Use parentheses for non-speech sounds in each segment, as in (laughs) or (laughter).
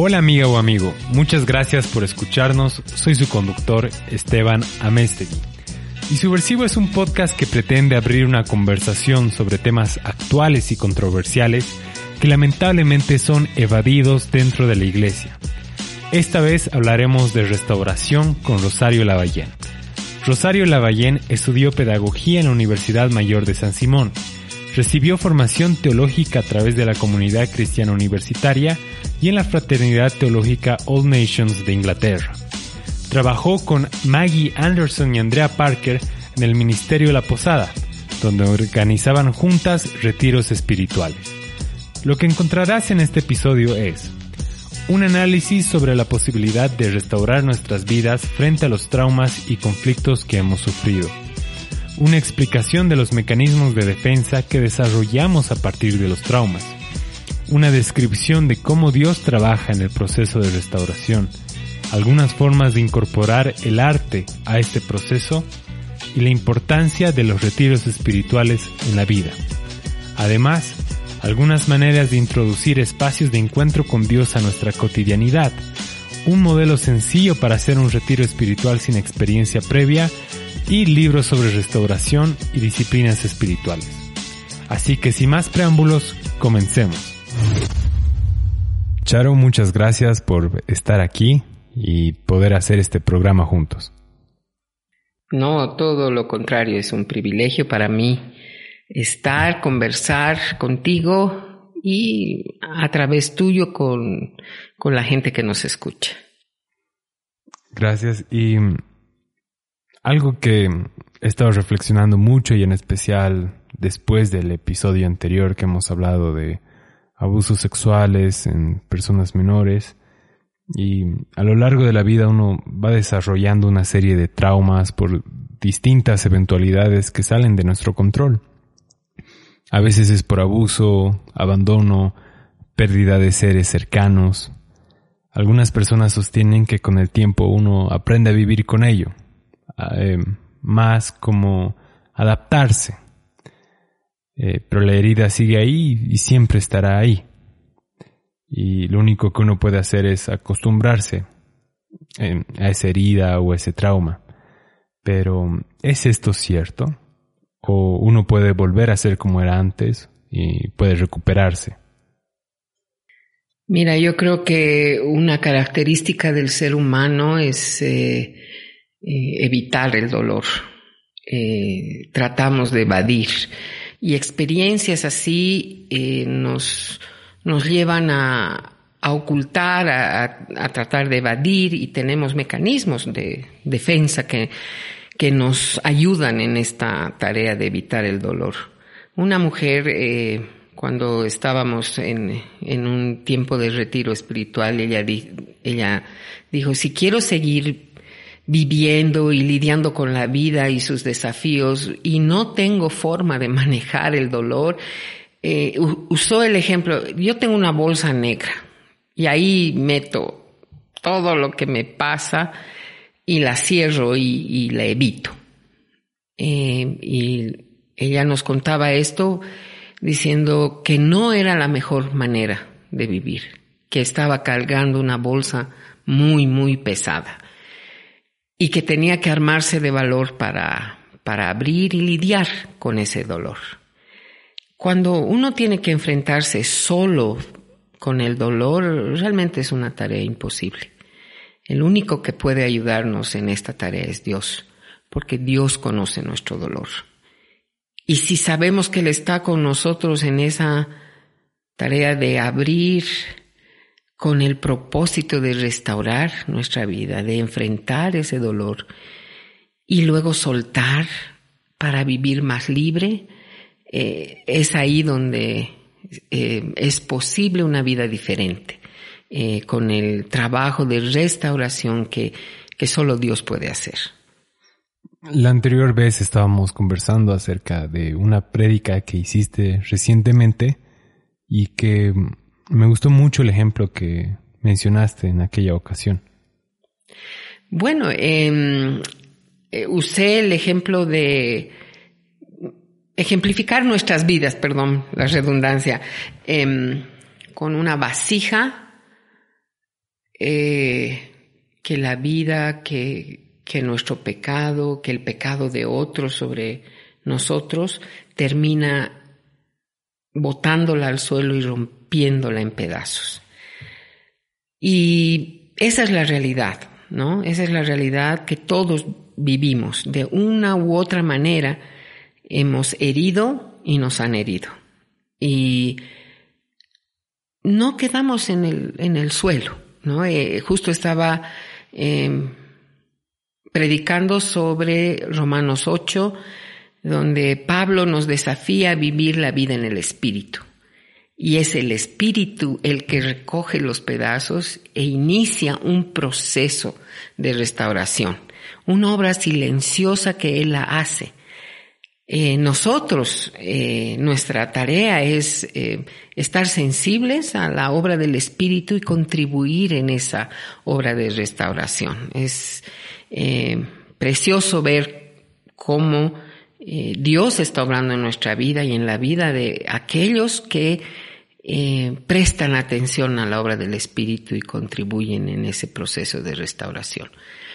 Hola amiga o amigo, muchas gracias por escucharnos. Soy su conductor Esteban Amestegui. Y Subversivo es un podcast que pretende abrir una conversación sobre temas actuales y controversiales que lamentablemente son evadidos dentro de la iglesia. Esta vez hablaremos de restauración con Rosario Lavallén. Rosario Lavallén estudió pedagogía en la Universidad Mayor de San Simón. Recibió formación teológica a través de la comunidad cristiana universitaria y en la Fraternidad Teológica All Nations de Inglaterra. Trabajó con Maggie Anderson y Andrea Parker en el Ministerio de la Posada, donde organizaban juntas retiros espirituales. Lo que encontrarás en este episodio es un análisis sobre la posibilidad de restaurar nuestras vidas frente a los traumas y conflictos que hemos sufrido. Una explicación de los mecanismos de defensa que desarrollamos a partir de los traumas una descripción de cómo Dios trabaja en el proceso de restauración, algunas formas de incorporar el arte a este proceso y la importancia de los retiros espirituales en la vida. Además, algunas maneras de introducir espacios de encuentro con Dios a nuestra cotidianidad, un modelo sencillo para hacer un retiro espiritual sin experiencia previa y libros sobre restauración y disciplinas espirituales. Así que sin más preámbulos, comencemos. Charo, muchas gracias por estar aquí y poder hacer este programa juntos. No, todo lo contrario, es un privilegio para mí estar, conversar contigo y a través tuyo con, con la gente que nos escucha. Gracias. Y algo que he estado reflexionando mucho y en especial después del episodio anterior que hemos hablado de abusos sexuales en personas menores y a lo largo de la vida uno va desarrollando una serie de traumas por distintas eventualidades que salen de nuestro control. A veces es por abuso, abandono, pérdida de seres cercanos. Algunas personas sostienen que con el tiempo uno aprende a vivir con ello, eh, más como adaptarse eh, pero la herida sigue ahí y siempre estará ahí. Y lo único que uno puede hacer es acostumbrarse a esa herida o ese trauma. Pero, ¿es esto cierto? ¿O uno puede volver a ser como era antes y puede recuperarse? Mira, yo creo que una característica del ser humano es eh, evitar el dolor. tratamos de evadir y experiencias así eh, nos, nos llevan a, ocultar, a, tratar de evadir y tenemos mecanismos de defensa que, que nos ayudan en esta tarea de evitar el dolor. Una mujer, eh, cuando estábamos en, en, un tiempo de retiro espiritual, ella, ella dijo, si quiero seguir viviendo y lidiando con la vida y sus desafíos y no tengo forma de (laughs) manejar el dolor, eh, usó el ejemplo, yo tengo una bolsa negra y ahí meto todo lo que me pasa y la cierro y, la evito. Eh, y ella nos contaba esto diciendo que no era la mejor manera de vivir, que estaba cargando una bolsa muy, muy pesada y que tenía que armarse de valor para, para abrir y lidiar con ese dolor. Cuando uno tiene que enfrentarse solo con el dolor, realmente es una tarea imposible. El único que puede ayudarnos en esta tarea es Dios, porque Dios conoce nuestro dolor. Y si sabemos que Él está con nosotros en esa tarea de abrir con el propósito de restaurar nuestra vida, de enfrentar ese dolor y luego soltar para vivir más libre, eh, es ahí donde eh, es posible una vida diferente, eh, con el trabajo de restauración que, que solo Dios puede hacer. La anterior vez estábamos conversando acerca de una prédica que hiciste recientemente y que me gustó mucho el ejemplo que mencionaste en aquella ocasión. Bueno, em, eh, usé el ejemplo de ejemplificar nuestras vidas, perdón, la redundancia, em, con una vasija eh, que la vida, que, que nuestro pecado, que el pecado de otros sobre nosotros termina botándola al suelo y rompiéndola en pedazos. Y esa es la realidad, ¿no? Esa es la realidad que todos vivimos. De una u otra manera hemos herido y nos han herido. Y no quedamos en el, en el suelo, ¿no? Eh, justo estaba em, predicando sobre Romanos 8, donde Pablo nos desafía a vivir la vida en el Espíritu. Y es el Espíritu el que recoge los pedazos e inicia un proceso de restauración, una obra silenciosa que Él la hace. Eh, nosotros, eh, nuestra tarea es eh, estar sensibles a la obra del Espíritu y contribuir en esa obra de restauración. Es precioso ver cómo Dios está obrando en nuestra vida y en la vida de aquellos que prestan atención a la obra del Espíritu y contribuyen en ese proceso de restauración.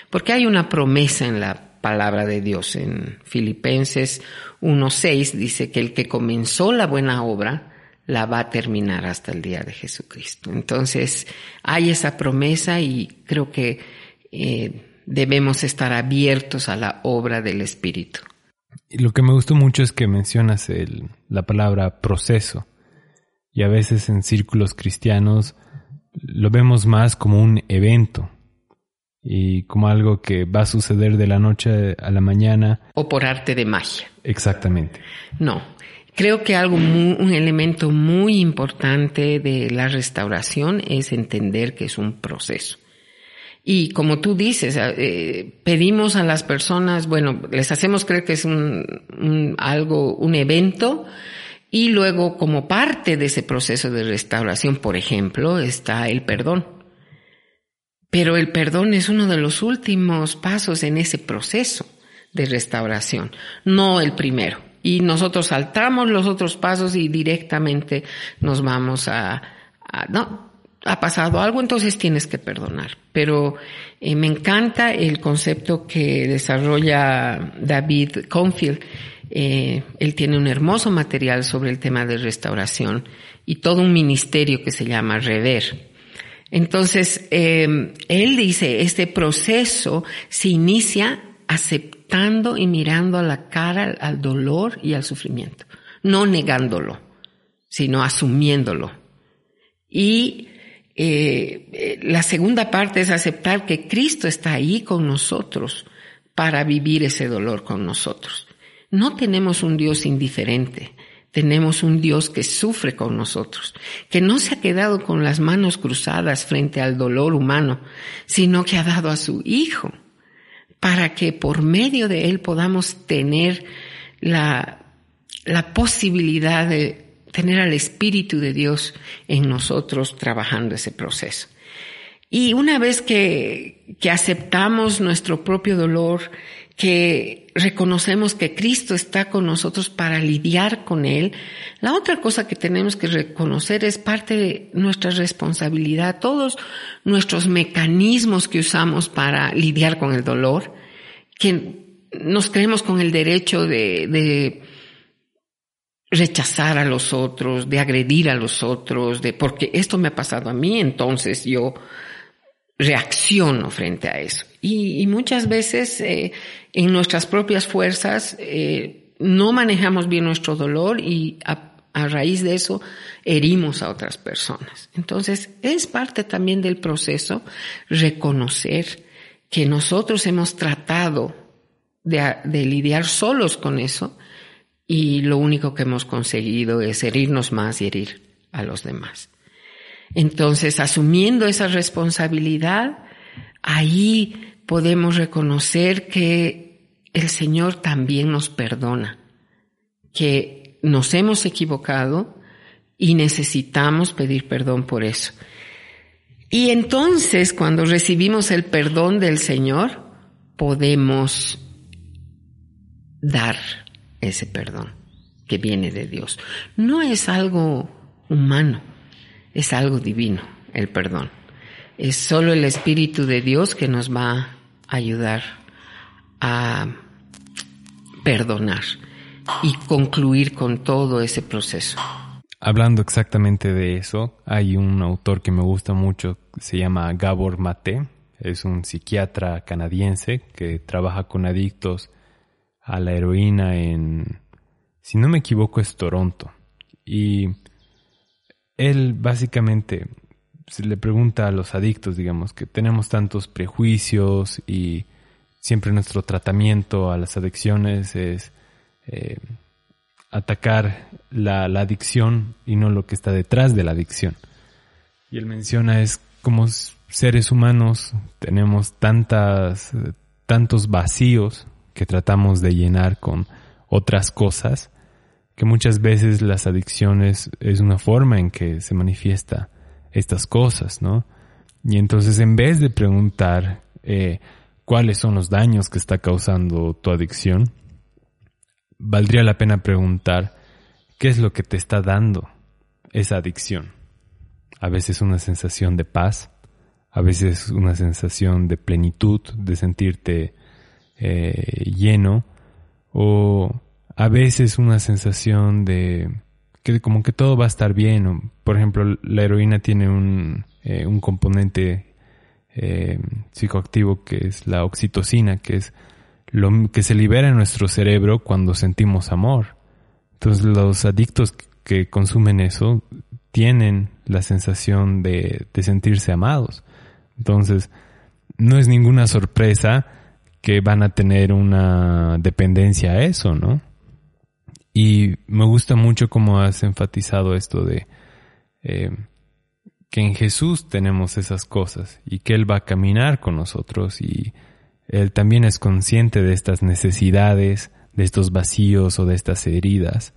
Porque hay una promesa en la palabra de Dios. En Filipenses 1.6 dice que el que comenzó la buena obra la va a terminar hasta el día de Jesucristo. Entonces hay esa promesa y creo que eh, debemos estar abiertos a la obra del Espíritu. Lo que me gustó mucho es que mencionas el, la palabra proceso. Y a veces en círculos cristianos lo vemos más como un evento, y como algo que va a suceder de la noche a la mañana. O por arte de magia. Exactamente. No. Creo que algo un elemento muy importante de la restauración es entender que es un proceso. Y como tú dices, eh, pedimos a las personas, bueno, les hacemos creer que es un, algo, un evento, y luego como parte de ese proceso de restauración, por ejemplo, está el perdón. Pero el perdón es uno de los últimos pasos en ese proceso de restauración, no el primero. Y nosotros saltamos los otros pasos y directamente nos vamos a, no, ha pasado algo, entonces tienes que perdonar. Pero eh, me encanta el concepto que desarrolla David Confield. Eh, él tiene un hermoso material sobre el tema de restauración y todo un ministerio que se llama Rever. Entonces, eh, él dice, este proceso se inicia aceptando y mirando a la cara al dolor y al sufrimiento, no negándolo, sino asumiéndolo. Y eh, la segunda parte es aceptar que Cristo está ahí con nosotros para vivir ese dolor con nosotros. No tenemos un Dios indiferente. Tenemos un Dios que sufre con nosotros, que no se ha quedado con las manos cruzadas frente al dolor humano, sino que ha dado a su Hijo para que por medio de Él podamos tener la, la posibilidad de tener al Espíritu de Dios en nosotros trabajando ese proceso. Y una vez que, que aceptamos nuestro propio dolor, que reconocemos que Cristo está con nosotros para lidiar con Él. La otra cosa que tenemos que reconocer es parte de nuestra responsabilidad, todos nuestros mecanismos que usamos para lidiar con el dolor, que nos creemos con el derecho de, rechazar a los otros, de agredir a los otros, de porque esto me ha pasado a mí, entonces yo reacciono frente a eso. Y, muchas veces eh, en nuestras propias fuerzas eh, no manejamos bien nuestro dolor y a, raíz de eso herimos a otras personas. Entonces es parte también del proceso reconocer que nosotros hemos tratado de, de lidiar solos con eso y lo único que hemos conseguido es herirnos más y herir a los demás. Entonces, asumiendo esa responsabilidad, ahí podemos reconocer que el Señor también nos perdona, que nos hemos equivocado y necesitamos pedir perdón por eso. Y entonces, cuando recibimos el perdón del Señor, podemos dar ese perdón que viene de Dios. No es algo humano es algo divino, el perdón. Es solo el Espíritu de Dios que nos va a ayudar a perdonar y concluir con todo ese proceso. Hablando exactamente de eso, hay un autor que me gusta mucho, se llama Gabor Mate, es un psiquiatra canadiense que trabaja con adictos a la heroína en, si no me equivoco, es Toronto. Y él básicamente se le pregunta a los adictos, digamos, que tenemos tantos prejuicios y siempre nuestro tratamiento a las adicciones es eh, atacar la, la, adicción y no lo que está detrás de la adicción. Y él menciona es como seres humanos tenemos tantas, tantos vacíos que tratamos de llenar con otras cosas que muchas veces las adicciones es una forma en que se manifiesta estas cosas, ¿no? Y entonces en vez de preguntar eh, cuáles son los daños que está causando tu adicción, valdría la pena preguntar qué es lo que te está dando esa adicción. A veces una sensación de paz, a veces una sensación de plenitud, de sentirte eh, lleno, o a veces una sensación de que como que todo va a estar bien. Por ejemplo, la heroína tiene un, eh, un componente eh, psicoactivo que es la oxitocina, que es lo que se libera en nuestro cerebro cuando sentimos amor. Entonces los adictos que consumen eso tienen la sensación de, de sentirse amados. Entonces, no es ninguna sorpresa que van a tener una dependencia a eso, ¿no? Y me gusta mucho cómo has enfatizado esto de eh, que en Jesús tenemos esas cosas y que Él va a caminar con nosotros y Él también es consciente de estas necesidades, de estos vacíos o de estas heridas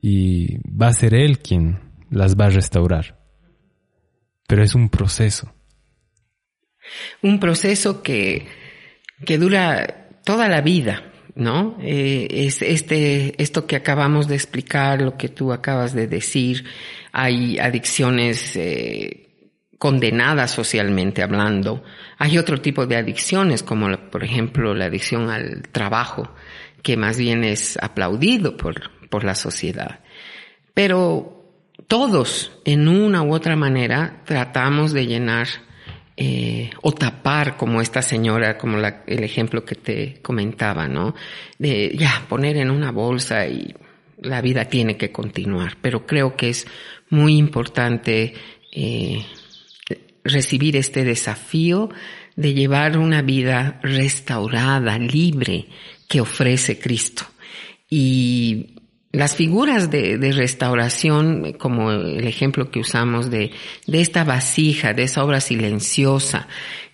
y va a ser Él quien las va a restaurar. Pero es un proceso. Un proceso que, que dura toda la vida. ¿No? Eh, es este, esto que acabamos de explicar, lo que tú acabas de decir, hay adicciones eh, condenadas socialmente hablando. Hay otro tipo de adicciones, como por ejemplo la adicción al trabajo, que más bien es aplaudido por, por la sociedad. Pero todos, en una u otra manera, tratamos de llenar eh, o tapar como esta señora, como el ejemplo que te comentaba, ¿no? De ya poner en una bolsa y la vida tiene que continuar. Pero creo que es muy importante eh, recibir este desafío de llevar una vida restaurada, libre, que ofrece Cristo. Y las figuras de, restauración, como el ejemplo que usamos de, de, esta vasija, de esa obra silenciosa,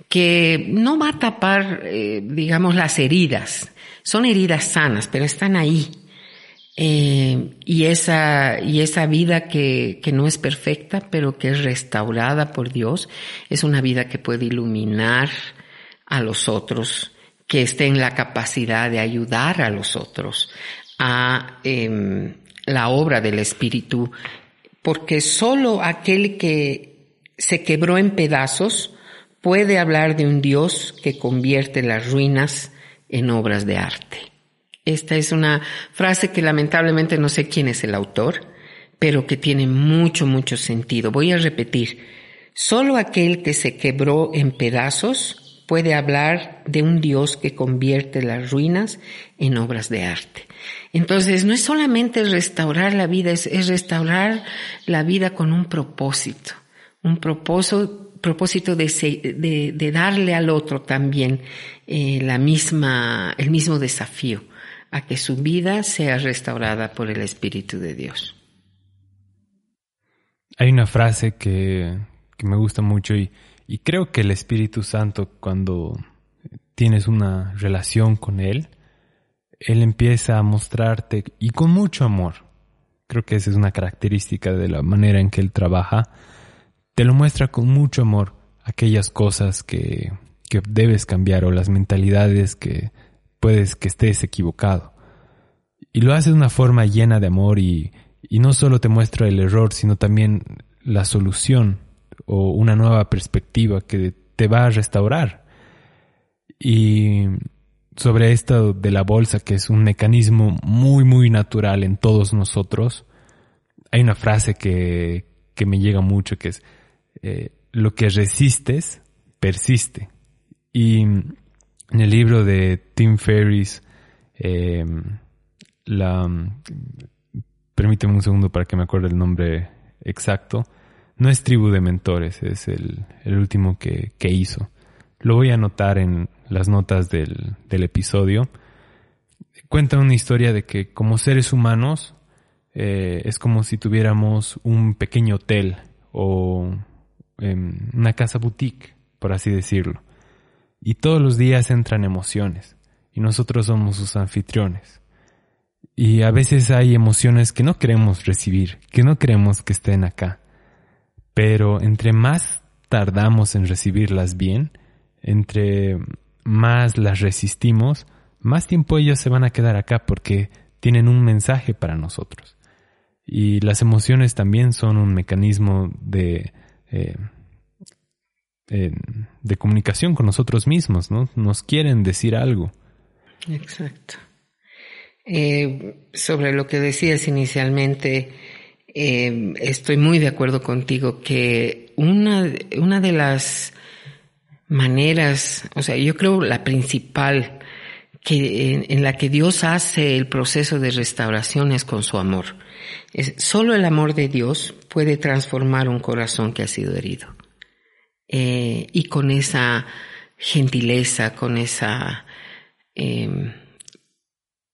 que no va a tapar, eh, digamos, las heridas. Son heridas sanas, pero están ahí. Eh, y esa, y esa vida que, que no es perfecta, pero que es restaurada por Dios, es una vida que puede iluminar a los otros, que esté en la capacidad de ayudar a los otros, a em, la obra del Espíritu, porque solo aquel que se quebró en pedazos puede hablar de un Dios que convierte las ruinas en obras de arte. Esta es una frase que lamentablemente no sé quién es el autor, pero que tiene mucho, mucho sentido. Voy a repetir. Solo aquel que se quebró en pedazos puede hablar de un Dios que convierte las ruinas en obras de arte. Entonces, no es solamente restaurar la vida, es, restaurar la vida con un propósito, un propósito, propósito de, darle al otro también eh, la misma, el mismo desafío, a que su vida sea restaurada por el Espíritu de Dios. Hay una frase que, que me gusta mucho y, y creo que el Espíritu Santo cuando tienes una relación con Él, él empieza a mostrarte y con mucho amor. Creo que esa es una característica de la manera en que Él trabaja. Te lo muestra con mucho amor aquellas cosas que, que debes cambiar o las mentalidades que puedes que estés equivocado. Y lo hace de una forma llena de amor y, y no solo te muestra el error, sino también la solución o una nueva perspectiva que te va a restaurar. Y sobre esto de la bolsa, que es un mecanismo muy, muy natural en todos nosotros, hay una frase que, que me llega mucho, que es, eh, lo que resistes, persiste. Y en el libro de Tim Ferriss, eh, la, permíteme un segundo para que me acuerde el nombre exacto, no es Tribu de Mentores, es el, el último que, que hizo. Lo voy a anotar en las notas del, del episodio. Cuenta una historia de que como seres humanos eh, es como si tuviéramos un pequeño hotel o em, una casa boutique, por así decirlo. Y todos los días entran emociones y nosotros somos sus anfitriones. Y a veces hay emociones que no queremos recibir, que no queremos que estén acá. Pero entre más tardamos en recibirlas bien, entre más las resistimos, más tiempo ellos se van a quedar acá porque tienen un mensaje para nosotros. Y las emociones también son un mecanismo de, eh, de comunicación con nosotros mismos, ¿no? Nos quieren decir algo. Exacto. Eh, sobre lo que decías inicialmente, eh, estoy muy de acuerdo contigo que una, una de las maneras, o sea, yo creo la principal que en, la que Dios hace el proceso de restauración es con su amor. Es, solo el amor de Dios puede transformar un corazón que ha sido herido. Eh, y con esa gentileza, con esa em,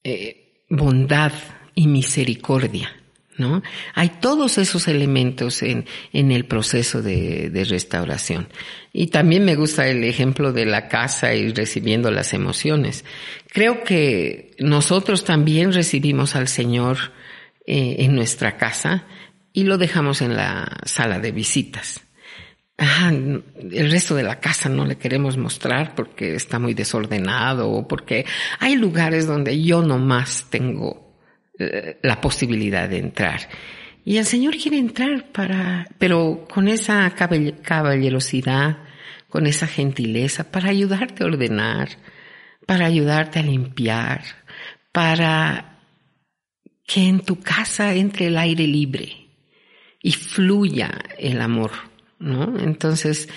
eh, bondad y misericordia ¿no? Hay todos esos elementos en, en el proceso de, de, restauración. Y también me gusta el ejemplo de la casa y recibiendo las emociones. Creo que nosotros también recibimos al Señor eh, en nuestra casa y lo dejamos en la sala de visitas. el resto de la casa no le queremos mostrar porque está muy desordenado o porque hay lugares donde yo nomás tengo la posibilidad de entrar. Y el Señor quiere entrar para, pero con esa caballerosidad, con esa gentileza, para ayudarte a ordenar, para ayudarte a limpiar, para que en tu casa entre el aire libre y fluya el amor, ¿no? Entonces,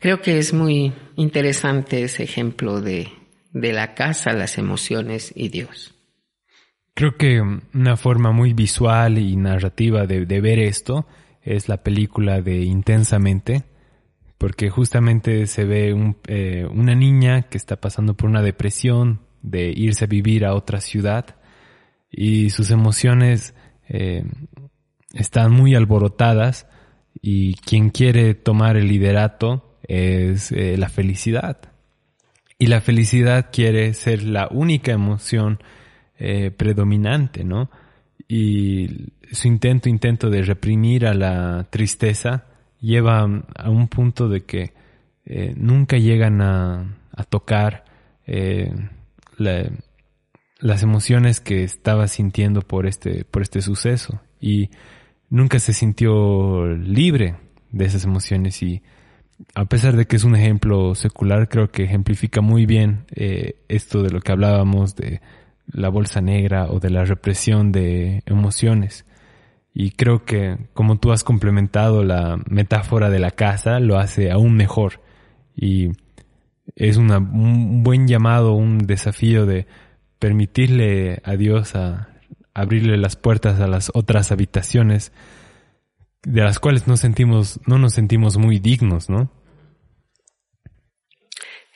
creo que es muy interesante ese ejemplo de, de la casa, las emociones y Dios. Creo que una forma muy visual y narrativa de, ver esto es la película de Intensamente, porque justamente se ve eh, una niña que está pasando por una depresión de irse a vivir a otra ciudad y sus emociones eh, están muy alborotadas y quien quiere tomar el liderato es eh, la felicidad. Y la felicidad quiere ser la única emoción eh, predominante, ¿no? Y su intento, intento de reprimir a la tristeza lleva a un punto de que eh, nunca llegan a, tocar eh, las emociones que estaba sintiendo por este, por este suceso y nunca se sintió libre de esas emociones y a pesar de que es un ejemplo secular, creo que ejemplifica muy bien esto de lo que hablábamos de la bolsa negra o de la represión de emociones. Y creo que como tú has complementado la metáfora de la casa, lo hace aún mejor. Y es un buen llamado, un desafío de permitirle a Dios a abrirle las puertas a las otras habitaciones de las cuales no sentimos, no nos sentimos muy dignos, ¿no?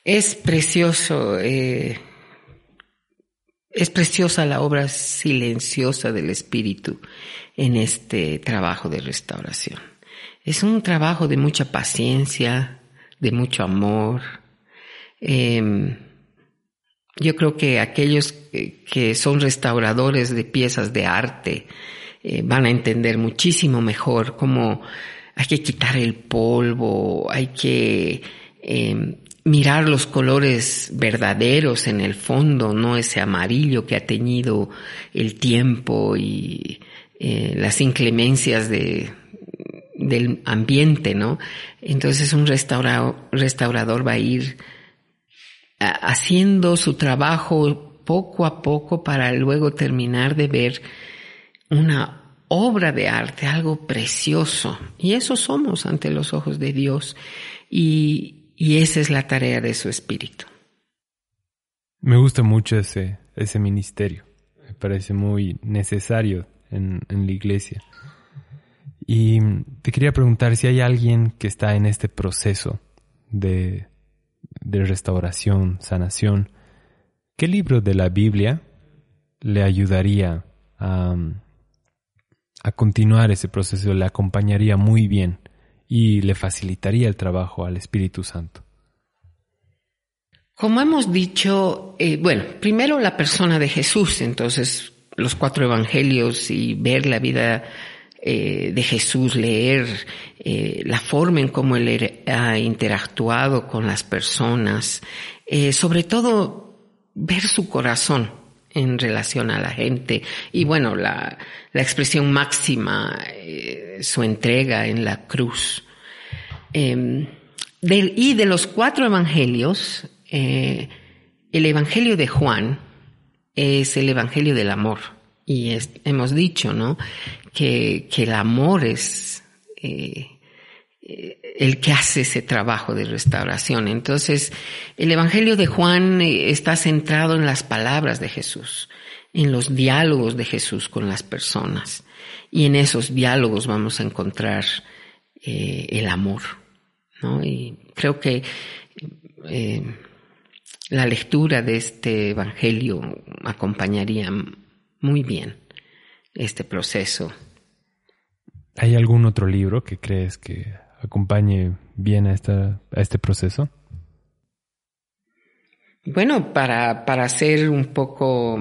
Es precioso eh, es preciosa la obra silenciosa del Espíritu en este trabajo de restauración. Es un trabajo de mucha paciencia, de mucho amor. Em, yo creo que aquellos que son restauradores de piezas de arte eh, van a entender muchísimo mejor cómo hay que quitar el polvo, hay que em, mirar los colores verdaderos en el fondo, no ese amarillo que ha teñido el tiempo y eh, las inclemencias de, del ambiente, ¿no? Entonces un restaurador va a ir haciendo su trabajo poco a poco para luego terminar de ver una obra de arte, algo precioso. Y eso somos ante los ojos de Dios. Y, y esa es la tarea de su espíritu. Me gusta mucho ese, ese ministerio. Me parece muy necesario en, en la iglesia. Y te quería preguntar si hay alguien que está en este proceso de, de restauración, sanación, ¿qué libro de la Biblia le ayudaría a, a continuar ese proceso, le acompañaría muy bien y le facilitaría el trabajo al Espíritu Santo? Como hemos dicho, eh, bueno, primero la persona de Jesús, entonces los cuatro evangelios y ver la vida eh, de Jesús, leer eh, la forma en cómo él ha interactuado con las personas, sobre todo ver su corazón en relación a la gente y bueno, la, la expresión máxima, su entrega en la cruz. Em, y de los cuatro evangelios, eh, el Evangelio de Juan es el Evangelio del amor. Y hemos dicho, ¿no? Que, el amor es eh, el que hace ese trabajo de restauración. Entonces, el Evangelio de Juan eh, está centrado en las palabras de Jesús, en los diálogos de Jesús con las personas. Y en esos diálogos vamos a encontrar el amor, ¿no? Y creo que la lectura de este Evangelio acompañaría muy bien este proceso. ¿Hay algún otro libro que crees que acompañe bien a, esta, a este proceso? Bueno, para, para ser un poco,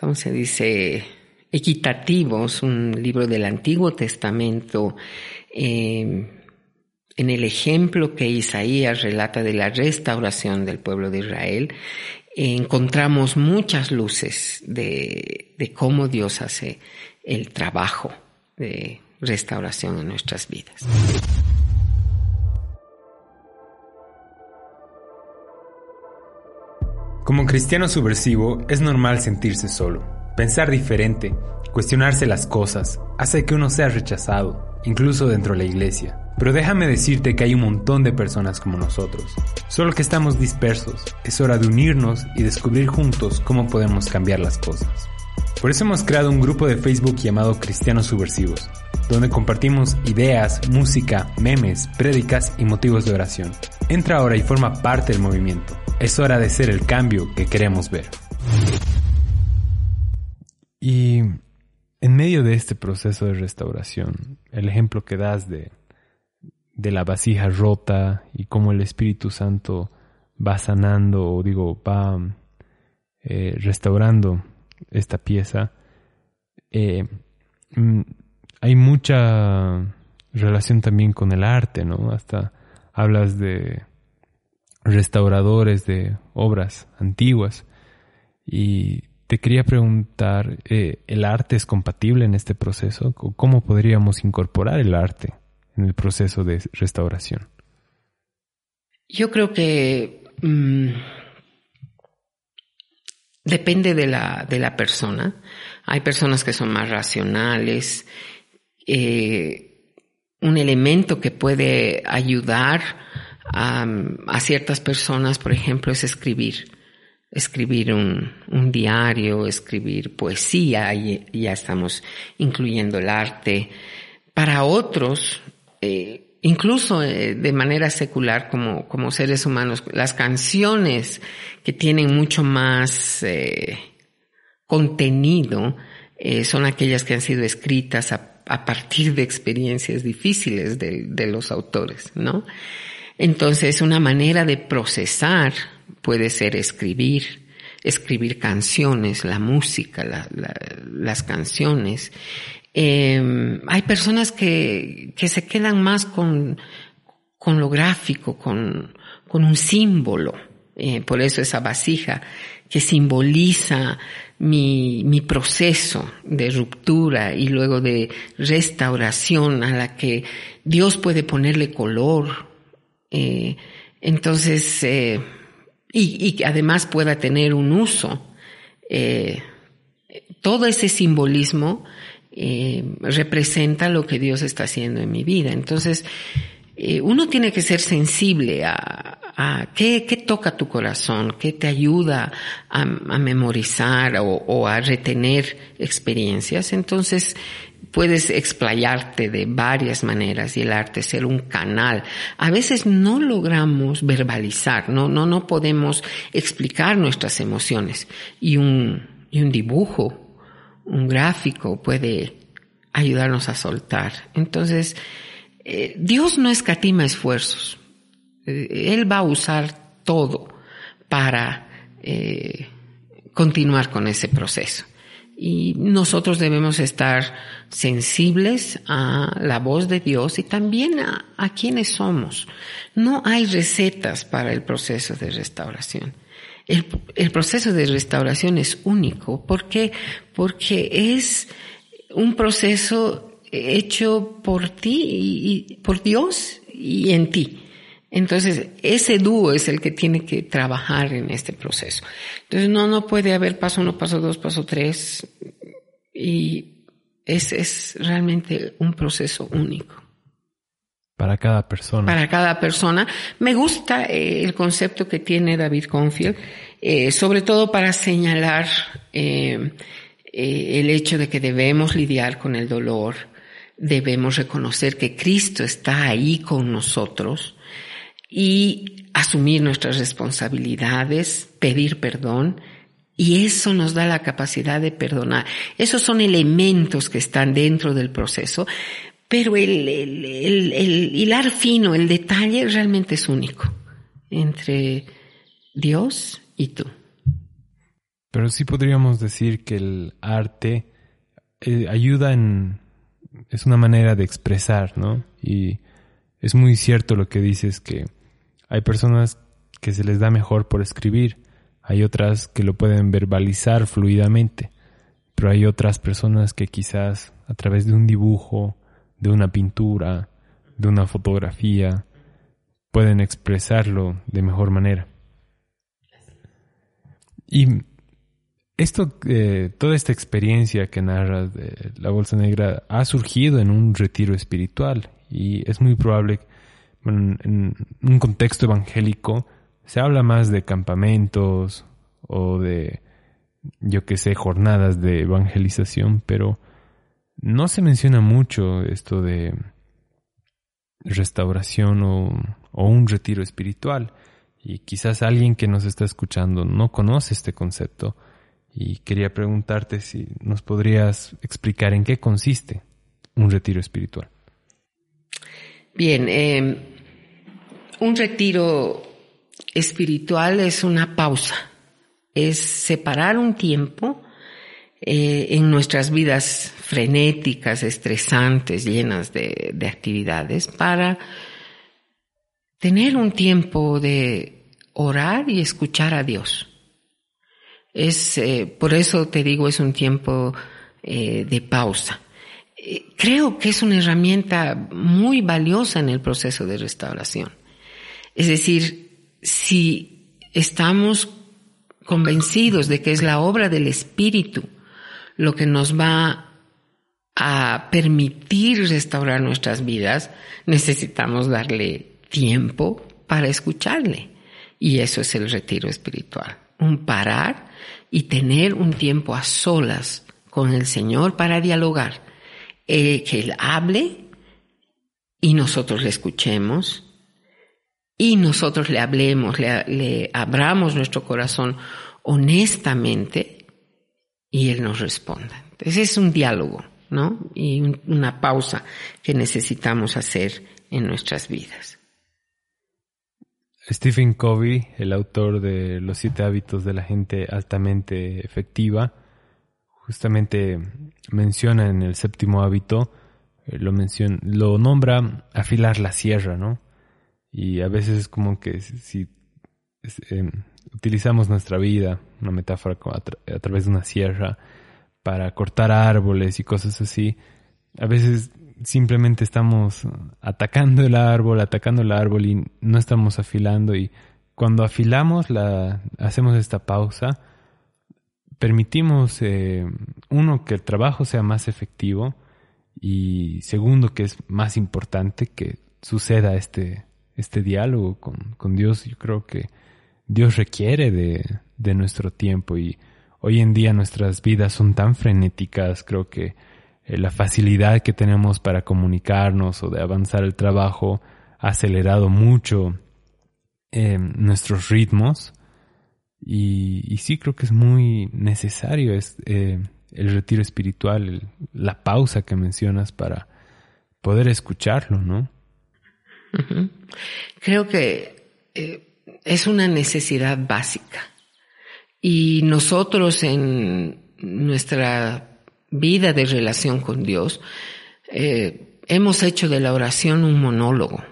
¿cómo se dice? Equitativos, un libro del Antiguo Testamento. Eh, en el ejemplo que Isaías relata de la restauración del pueblo de Israel, encontramos muchas luces de, cómo Dios hace el trabajo de restauración en nuestras vidas. Como cristiano subversivo es normal sentirse solo, pensar diferente, cuestionarse las cosas, hace que uno sea rechazado, incluso dentro de la iglesia. Pero déjame decirte que hay un montón de personas como nosotros, solo que estamos dispersos. Es hora de unirnos y descubrir juntos cómo podemos cambiar las cosas. Por eso hemos creado un grupo de Facebook llamado Cristianos Subversivos, donde compartimos ideas, música, memes, prédicas y motivos de oración. Entra ahora y forma parte del movimiento. Es hora de ser el cambio que queremos ver. Y en medio de este proceso de restauración, el ejemplo que das de de la vasija rota y cómo el Espíritu Santo va sanando o digo va eh, restaurando esta pieza eh, mm, hay mucha relación también con el arte no hasta hablas de restauradores de obras antiguas y te quería preguntar eh, el arte es compatible en este proceso cómo podríamos incorporar el arte en el proceso de restauración? Yo creo que mm, depende de la, de la persona. Hay personas que son más racionales. Eh, un elemento que puede ayudar a, ciertas personas, por ejemplo, es escribir. Escribir un, diario, escribir poesía, y ya estamos incluyendo el arte. Para otros, eh, incluso eh, de manera secular como, seres humanos, las canciones que tienen mucho más contenido son aquellas que han sido escritas a, a partir de experiencias difíciles de, de, los autores, ¿no? Entonces, una manera de procesar puede ser escribir, escribir canciones, la música, la, la, las canciones, eh, hay personas que, que, se quedan más con, con lo gráfico, con, con un símbolo, Eh, por eso esa vasija que simboliza mi, mi, proceso de ruptura y luego de restauración a la que Dios puede ponerle color. Eh, entonces, eh, y, y, además pueda tener un uso. Eh, todo ese simbolismo eh, representa lo que Dios está haciendo en mi vida. Entonces, eh, uno tiene que ser sensible a, a qué, qué, toca tu corazón, qué te ayuda a, memorizar o, o, a retener experiencias. Entonces, puedes explayarte de varias maneras y el arte ser un canal. A veces no logramos verbalizar, no, no, no podemos explicar nuestras emociones y un, y un dibujo un gráfico puede ayudarnos a soltar. Entonces, eh, Dios no escatima esfuerzos. Eh, él va a usar todo para eh, continuar con ese proceso. Y nosotros debemos estar sensibles a la voz de Dios y también a, quienes somos. No hay recetas para el proceso de restauración. El, el, proceso de restauración es único. ¿Por qué? Porque es un proceso hecho por ti y, por Dios y en ti. Entonces, ese dúo es el que tiene que trabajar en este proceso. Entonces, no, no puede haber paso uno, paso dos, paso tres. Y es, es realmente un proceso único. Para cada persona. Para cada persona. Me gusta eh, el concepto que tiene David Confield, eh, sobre todo para señalar eh, eh, el hecho de que debemos lidiar con el dolor, debemos reconocer que Cristo está ahí con nosotros y asumir nuestras responsabilidades, pedir perdón, y eso nos da la capacidad de perdonar. Esos son elementos que están dentro del proceso, pero el, el, el, el, hilar fino, el detalle realmente es único entre Dios y tú. Pero sí podríamos decir que el arte eh, ayuda en... es una manera de expresar, ¿no? Y es muy cierto lo que dices que hay personas que se les da mejor por escribir, hay otras que lo pueden verbalizar fluidamente, pero hay otras personas que quizás a través de un dibujo, de una pintura, de una fotografía, pueden expresarlo de mejor manera. Y esto, eh, toda esta experiencia que narras de la Bolsa Negra ha surgido en un retiro espiritual y es muy probable en, en un contexto evangélico se habla más de campamentos o de, yo que sé, jornadas de evangelización, pero no se menciona mucho esto de restauración o, un retiro espiritual. Y quizás alguien que nos está escuchando no conoce este concepto y quería preguntarte si nos podrías explicar en qué consiste un retiro espiritual. Bien, eh, un retiro espiritual es una pausa, es separar un tiempo eh, en nuestras vidas frenéticas, estresantes, llenas de actividades, para tener un tiempo de orar y escuchar a Dios. Es, eh, por eso te digo, es un tiempo eh, de pausa. Eh, creo que es una herramienta muy valiosa en el proceso de restauración. Es decir, si estamos convencidos de que es la obra del Espíritu, lo que nos va a permitir restaurar nuestras vidas, necesitamos darle tiempo para escucharle. Y eso es el retiro espiritual. Un parar y tener un tiempo a solas con el Señor para dialogar. Eh, que Él hable y nosotros le escuchemos y nosotros le hablemos, le, le abramos nuestro corazón honestamente y Él nos responda. Entonces es un diálogo, ¿no? Y una pausa que necesitamos hacer en nuestras vidas. Stephen Covey, el autor de Los siete hábitos de la gente altamente efectiva, justamente menciona en el séptimo hábito, eh, lo menciona, lo nombra afilar la sierra, ¿no? Y a veces es como que si em, utilizamos nuestra vida, una metáfora a, través de una sierra, para cortar árboles y cosas así. A veces simplemente estamos atacando el árbol, atacando el árbol y no estamos afilando. Y cuando afilamos la hacemos esta pausa permitimos eh, uno que el trabajo sea más efectivo y segundo que es más importante que suceda este este diálogo con, con Dios. Yo creo que Dios requiere de, de nuestro tiempo y hoy en día nuestras vidas son tan frenéticas, creo que eh, la facilidad que tenemos para comunicarnos o de avanzar el trabajo ha acelerado mucho eh, nuestros ritmos y, sí creo que es muy necesario eh, el retiro espiritual, la pausa que mencionas para poder escucharlo, ¿no? Creo que es una necesidad básica. Y nosotros en nuestra vida de relación con Dios, eh, hemos hecho de la oración un monólogo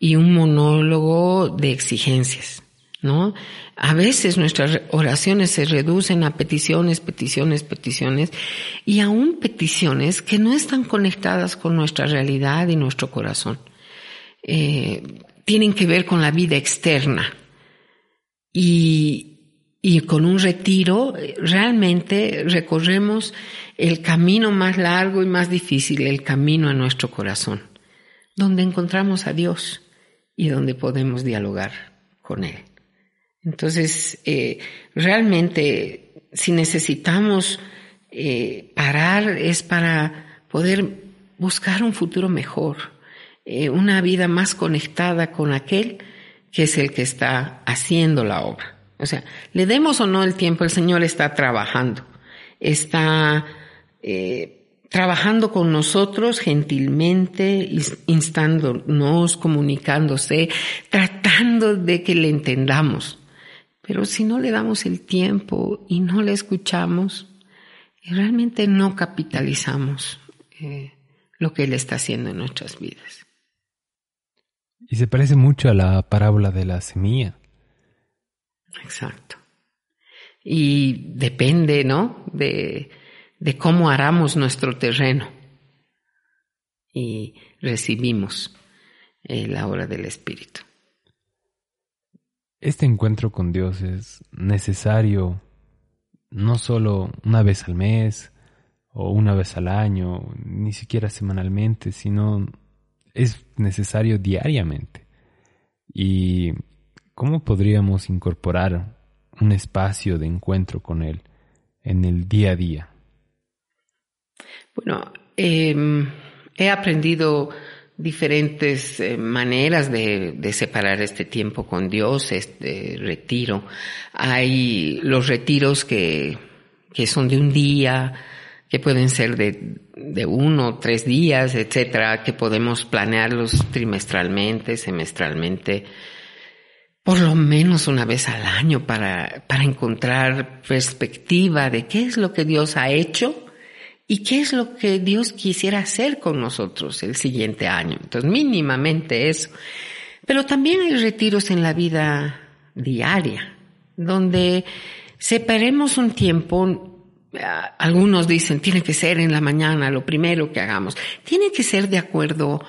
y un monólogo de exigencias, ¿no? A veces nuestras oraciones se reducen a peticiones, peticiones, peticiones y aún peticiones que no están conectadas con nuestra realidad y nuestro corazón. Eh, tienen que ver con la vida externa. Y, con un retiro realmente recorremos el camino más largo y más difícil, el camino a nuestro corazón, donde encontramos a Dios y donde podemos dialogar con Él. Entonces, eh, realmente, si necesitamos eh, parar es para poder buscar un futuro mejor eh, una vida más conectada con aquel que es el que está haciendo la obra. O sea, le demos o no el tiempo, el Señor está trabajando, está eh, trabajando con nosotros gentilmente, instándonos, comunicándose, tratando de que le entendamos. Pero si no le damos el tiempo y no le escuchamos, realmente no capitalizamos eh, lo que Él está haciendo en nuestras vidas. Y se parece mucho a la parábola de la semilla. Exacto. Y depende, ¿no? De, de cómo aramos nuestro terreno. Y recibimos la obra del Espíritu. Este encuentro con Dios es necesario no solo una vez al mes o una vez al año, ni siquiera semanalmente, sino es necesario diariamente. ¿Y cómo podríamos incorporar un espacio de encuentro con Él en el día a día? Bueno, em, he aprendido diferentes eh, maneras de, de, separar este tiempo con Dios, este retiro. Hay los retiros que, que son de un día, que pueden ser de, de uno, tres días, etcétera, que podemos planearlos trimestralmente, semestralmente, por lo menos una vez al año para, para encontrar perspectiva de qué es lo que Dios ha hecho y qué es lo que Dios quisiera hacer con nosotros el siguiente año. Entonces, mínimamente eso. Pero también hay retiros en la vida diaria, donde separemos un tiempo algunos dicen, tiene que ser en la mañana lo primero que hagamos. Tiene que ser de acuerdo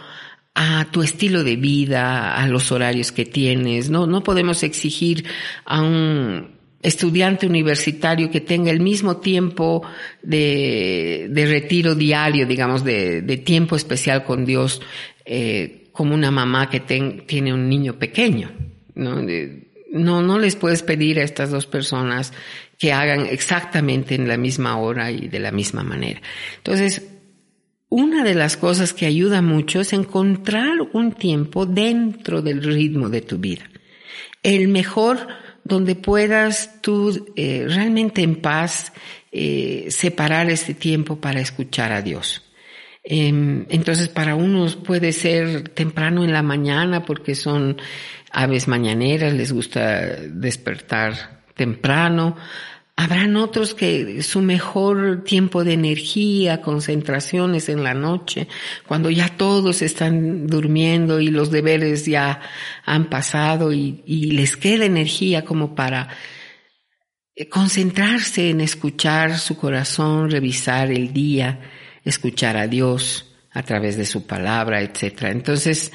a tu estilo de vida, a los horarios que tienes. No, no podemos exigir a un estudiante universitario que tenga el mismo tiempo de, de retiro diario, digamos, de, de, tiempo especial con Dios, eh, como una mamá que tiene un niño pequeño. ¿no? no, no les puedes pedir a estas dos personas que hagan exactamente en la misma hora y de la misma manera. Entonces, una de las cosas que ayuda mucho es encontrar un tiempo dentro del ritmo de tu vida. El mejor donde puedas tú eh, realmente en paz eh, separar este tiempo para escuchar a Dios. Em, entonces para unos puede ser temprano en la mañana porque son aves mañaneras, les gusta despertar temprano. Habrán otros que su mejor tiempo de energía, concentraciones en la noche, cuando ya todos están durmiendo y los deberes ya han pasado y, les queda energía como para eh, concentrarse en escuchar su corazón, revisar el día, escuchar a Dios a través de su palabra, etc. Entonces,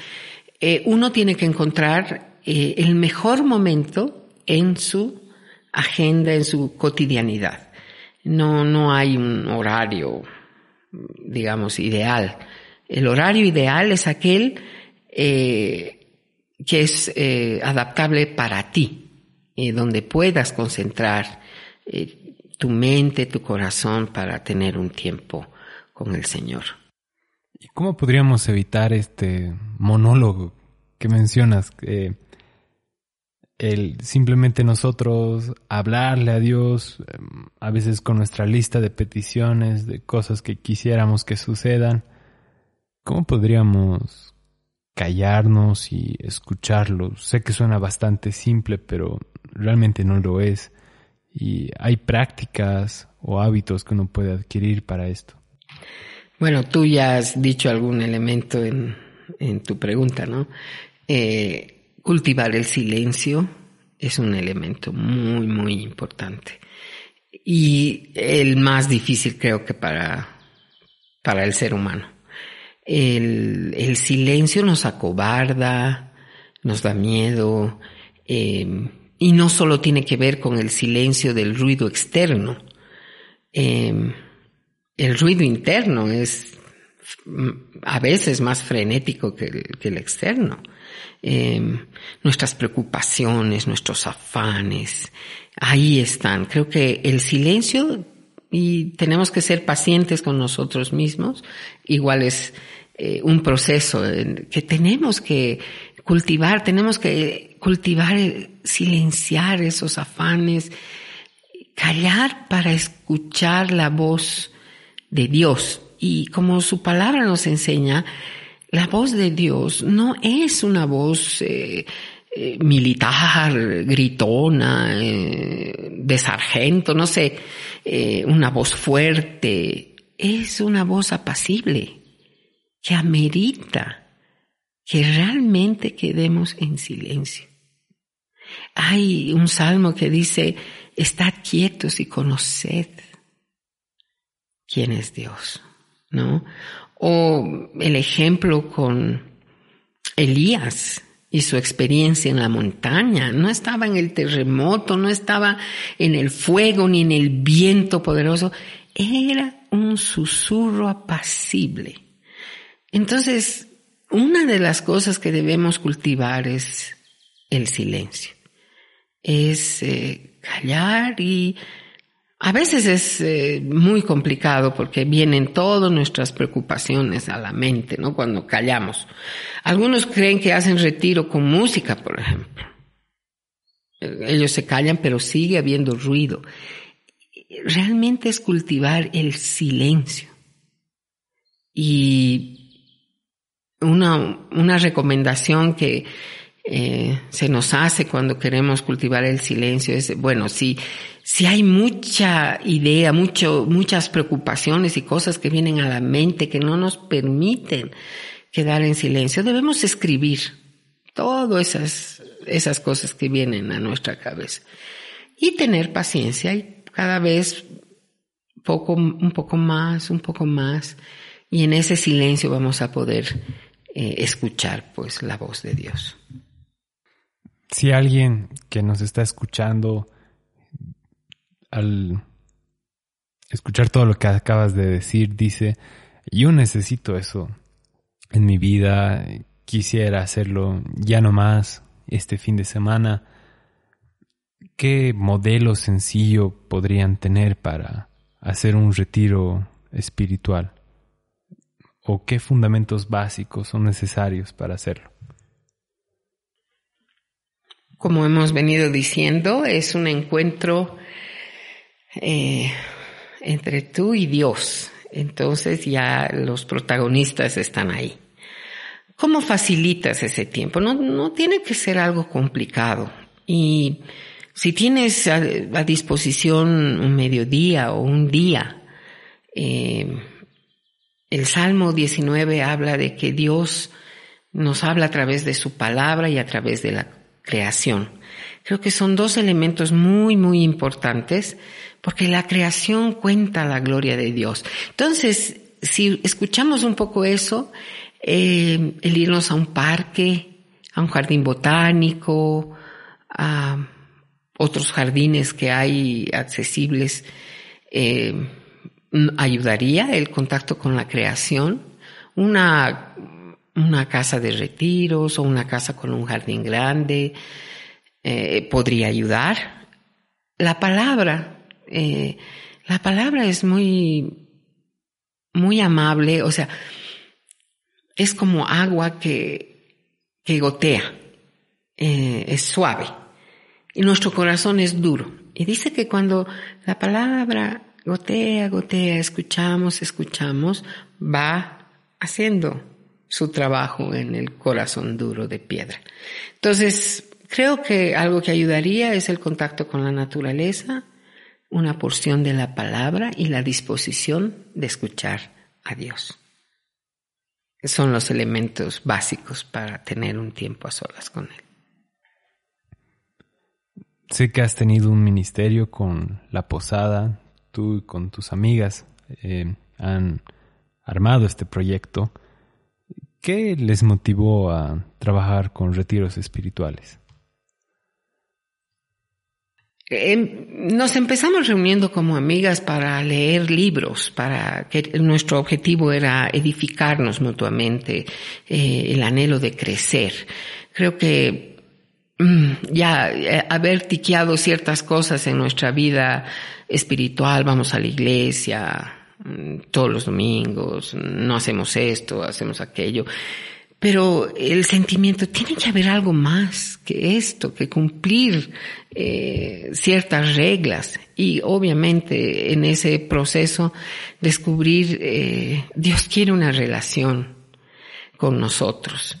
eh, uno tiene que encontrar eh, el mejor momento en su agenda, en su cotidianidad. No, no hay un horario, digamos, ideal. El horario ideal es aquel que es adaptable para ti, eh, donde puedas concentrar eh, tu mente, tu corazón para tener un tiempo con el Señor. ¿Y cómo podríamos evitar este monólogo que mencionas? El simplemente nosotros hablarle a Dios, em, a veces con nuestra lista de peticiones, de cosas que quisiéramos que sucedan, ¿cómo podríamos callarnos y escucharlo? Sé que suena bastante simple, pero realmente no lo es. Y hay prácticas o hábitos que uno puede adquirir para esto. Bueno, tú ya has dicho algún elemento en, en tu pregunta, ¿no? Eh, cultivar el silencio es un elemento muy, muy importante. Y el más difícil creo que para, para el ser humano. El, el silencio nos acobarda, nos da miedo, eh, y no solo tiene que ver con el silencio del ruido externo. Em, el ruido interno es a veces más frenético que el, externo. Em, nuestras preocupaciones, nuestros afanes, ahí están. Creo que el silencio, y tenemos que ser pacientes con nosotros mismos, igual es eh, un proceso que tenemos que cultivar, tenemos que cultivar, silenciar esos afanes, callar para escuchar la voz de Dios. Y como su palabra nos enseña, la voz de Dios no es una voz eh, eh, militar, gritona, eh, de sargento, no sé, una voz fuerte. Es una voz apacible que amerita que realmente quedemos en silencio. Hay un salmo que dice, estad quietos y conoced quién es Dios, ¿no? O el ejemplo con Elías y su experiencia en la montaña. No estaba en el terremoto, no estaba en el fuego ni en el viento poderoso. Era un susurro apacible. Entonces, una de las cosas que debemos cultivar es el silencio. Es eh, callar y a veces es eh, muy complicado porque vienen todas nuestras preocupaciones a la mente, ¿no? Cuando callamos. Algunos creen que hacen retiro con música, por ejemplo. Ellos se callan, pero sigue habiendo ruido. Realmente es cultivar el silencio. Y una, una recomendación que eh, se nos hace cuando queremos cultivar el silencio es, bueno, si, si hay mucha idea, mucho, muchas preocupaciones y cosas que vienen a la mente que no nos permiten quedar en silencio, debemos escribir todas esas, esas cosas que vienen a nuestra cabeza. Y tener paciencia y cada vez poco, un poco más, un poco más, y en ese silencio vamos a poder eh, escuchar pues la voz de Dios. Si alguien que nos está escuchando al escuchar todo lo que acabas de decir dice, yo necesito eso en mi vida, quisiera hacerlo ya no más este fin de semana, ¿qué modelo sencillo podrían tener para hacer un retiro espiritual? o qué fundamentos básicos son necesarios para hacerlo? Como hemos venido diciendo, es un encuentro eh, entre tú y Dios. Entonces ya los protagonistas están ahí. ¿Cómo facilitas ese tiempo? No, no tiene que ser algo complicado. Y Si tienes a, disposición un mediodía o un día, eh, el Salmo 19 habla de que Dios nos habla a través de su palabra y a través de la creación. Creo que son dos elementos muy, muy importantes porque la creación cuenta la gloria de Dios. Entonces, si escuchamos un poco eso, eh, el irnos a un parque, a un jardín botánico, a otros jardines que hay accesibles, eh, ayudaría el contacto con la creación. Una, una casa de retiros o una casa con un jardín grande eh, podría ayudar. La palabra, eh, la palabra es muy, muy amable, o sea, es como agua que, que gotea, eh, es suave. Y nuestro corazón es duro. Y dice que cuando la palabra gotea, gotea, escuchamos, escuchamos, va haciendo su trabajo en el corazón duro de piedra. Entonces, creo que algo que ayudaría es el contacto con la naturaleza, una porción de la palabra y la disposición de escuchar a Dios. Son los elementos básicos para tener un tiempo a solas con Él. Sé que has tenido un ministerio con la posada, tú y con tus amigas eh, han armado este proyecto. ¿Qué les motivó a trabajar con retiros espirituales? Nos empezamos reuniendo como amigas para leer libros, para que nuestro objetivo era edificarnos mutuamente, eh, el anhelo de crecer. Creo que mm, ya eh, haber tiqueado ciertas cosas en nuestra vida espiritual, vamos a la iglesia mm, todos los domingos, no hacemos esto, hacemos aquello pero el sentimiento, tiene que haber algo más que esto, que cumplir eh, ciertas reglas. Y obviamente en ese proceso descubrir, eh, Dios quiere una relación con nosotros.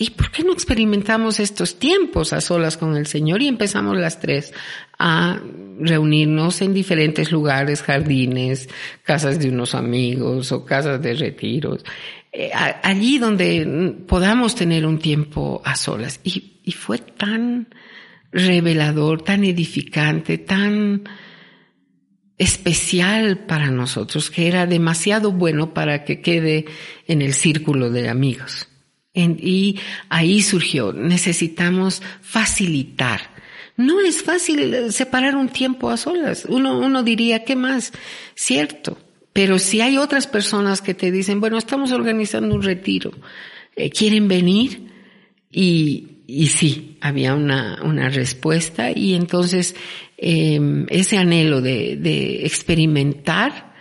¿Y por qué no experimentamos estos tiempos a solas con el Señor y empezamos las tres a reunirnos en diferentes lugares, jardines, casas de unos amigos o casas de retiros eh, allí donde podamos tener un tiempo a solas. Y, y fue tan revelador, tan edificante, tan especial para nosotros, que era demasiado bueno para que quede en el círculo de amigos. Y ahí surgió, necesitamos facilitar. No es fácil separar un tiempo a solas. Uno, uno diría, ¿qué más? Cierto, pero si hay otras personas que te dicen, bueno, estamos organizando un retiro, eh, ¿quieren venir? Y, y sí, había una, una respuesta y entonces em, ese anhelo de, de experimentar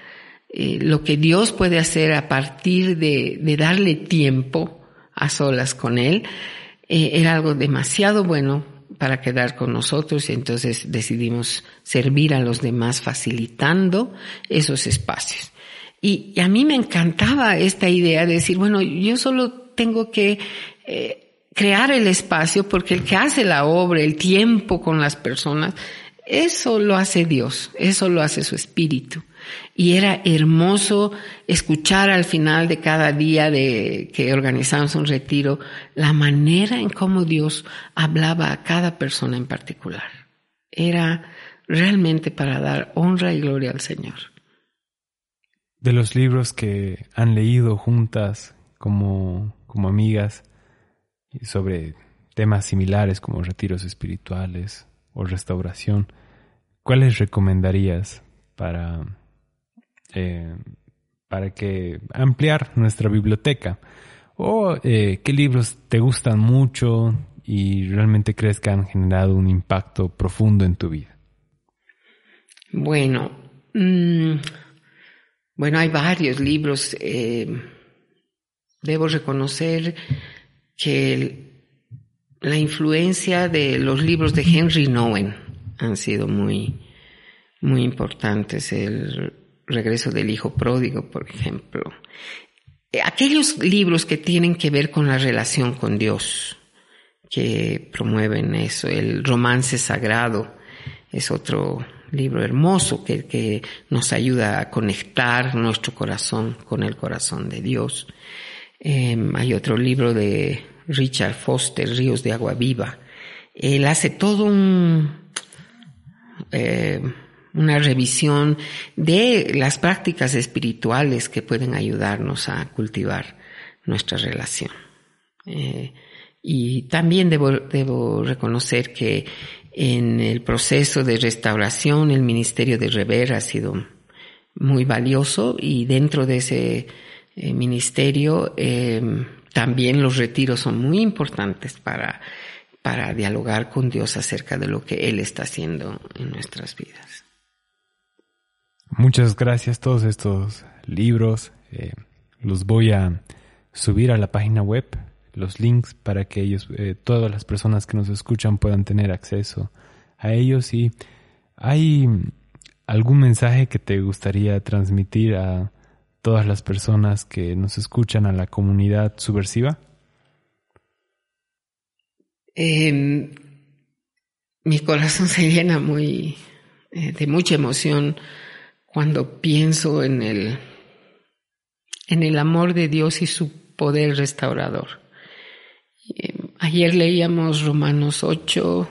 eh, lo que Dios puede hacer a partir de, de darle tiempo a solas con Él, eh, era algo demasiado bueno para quedar con nosotros y entonces decidimos servir a los demás facilitando esos espacios. Y, a mí me encantaba esta idea de decir, bueno, yo solo tengo que eh, crear el espacio porque el que hace la obra, el tiempo con las personas, eso lo hace Dios, eso lo hace su espíritu. Y era hermoso escuchar al final de cada día de que organizamos un retiro la manera en cómo Dios hablaba a cada persona en particular. Era realmente para dar honra y gloria al Señor. De los libros que han leído juntas como, como amigas sobre temas similares como retiros espirituales o restauración, ¿cuáles recomendarías para eh, para que ampliar nuestra biblioteca. O eh, qué libros te gustan mucho y realmente crees que han generado un impacto profundo en tu vida. Bueno, mm, bueno, hay varios libros. Eh, debo reconocer que la influencia de los libros de Henry Nowen han sido muy, muy importantes. El regreso del hijo pródigo, por ejemplo. Eh, aquellos libros que tienen que ver con la relación con Dios, que promueven eso, el romance sagrado, es otro libro hermoso que, nos ayuda a conectar nuestro corazón con el corazón de Dios. Em, hay otro libro de Richard Foster, Ríos de Agua Viva. Él hace todo un, eh, una revisión de las prácticas espirituales que pueden ayudarnos a cultivar nuestra relación. Eh, y también debo, debo reconocer que en el proceso de restauración el ministerio de Rever ha sido muy valioso y dentro de ese eh, ministerio eh, también los retiros son muy importantes para, para dialogar con Dios acerca de lo que Él está haciendo en nuestras vidas. Muchas gracias. Todos estos libros eh, los voy a subir a la página web, los links para que ellos, eh, todas las personas que nos escuchan puedan tener acceso a ellos. Y hay algún mensaje que te gustaría transmitir a todas las personas que nos escuchan a la comunidad subversiva. Em, mi corazón (laughs) se llena muy eh, de mucha emoción cuando pienso en el, en el amor de Dios y su poder restaurador. Eh, ayer leíamos Romanos 8,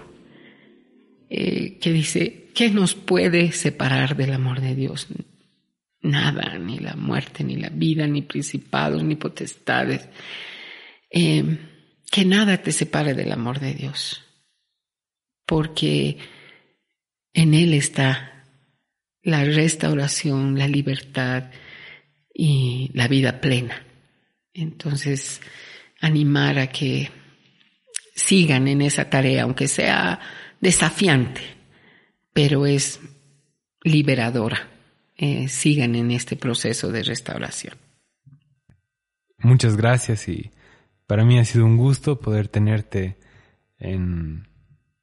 eh, que dice, ¿qué nos puede separar del amor de Dios? Nada, ni la muerte, ni la vida, ni principados, ni potestades. Eh, que nada te separe del amor de Dios, porque en Él está la restauración, la libertad y la vida plena. Entonces, animar a que sigan en esa tarea, aunque sea desafiante, pero es liberadora. Eh, sigan en este proceso de restauración. Muchas gracias y para mí ha sido un gusto poder tenerte en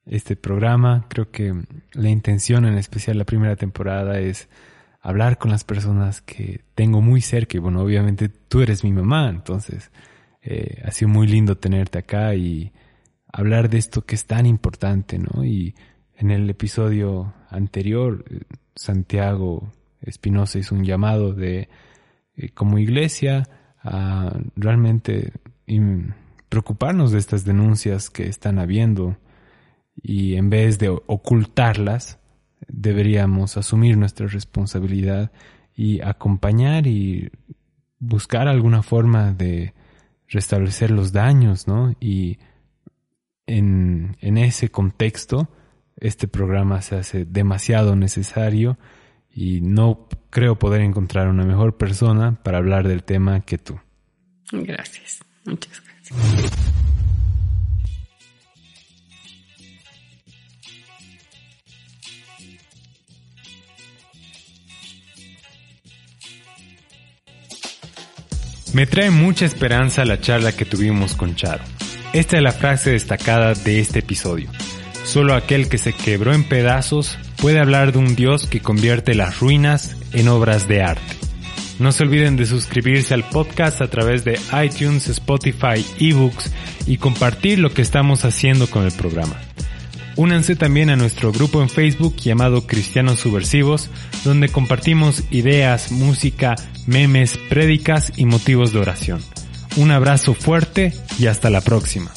este programa. Creo que la intención, en especial la primera temporada, es hablar con las personas que tengo muy cerca. Y bueno, obviamente tú eres mi mamá, entonces eh, ha sido muy lindo tenerte acá y hablar de esto que es tan importante, ¿no? Y en el episodio anterior, eh, Santiago Espinosa hizo un llamado de, eh, como iglesia, a realmente preocuparnos de estas denuncias que están habiendo y en vez de ocultarlas, deberíamos asumir nuestra responsabilidad y acompañar y buscar alguna forma de restablecer los daños, ¿no? Y en, en ese contexto, este programa se hace demasiado necesario y no creo poder encontrar una mejor persona para hablar del tema que tú. Gracias, muchas gracias. Me trae mucha esperanza la charla que tuvimos con Charo. Esta es la frase destacada de este episodio. Solo aquel que se quebró en pedazos puede hablar de un Dios que convierte las ruinas en obras de arte. No se olviden de suscribirse al podcast a través de iTunes, Spotify, eBooks y compartir lo que estamos haciendo con el programa. Únanse también a nuestro grupo en Facebook llamado Cristianos Subversivos, donde compartimos ideas, música, memes, prédicas y motivos de oración. Un abrazo fuerte y hasta la próxima.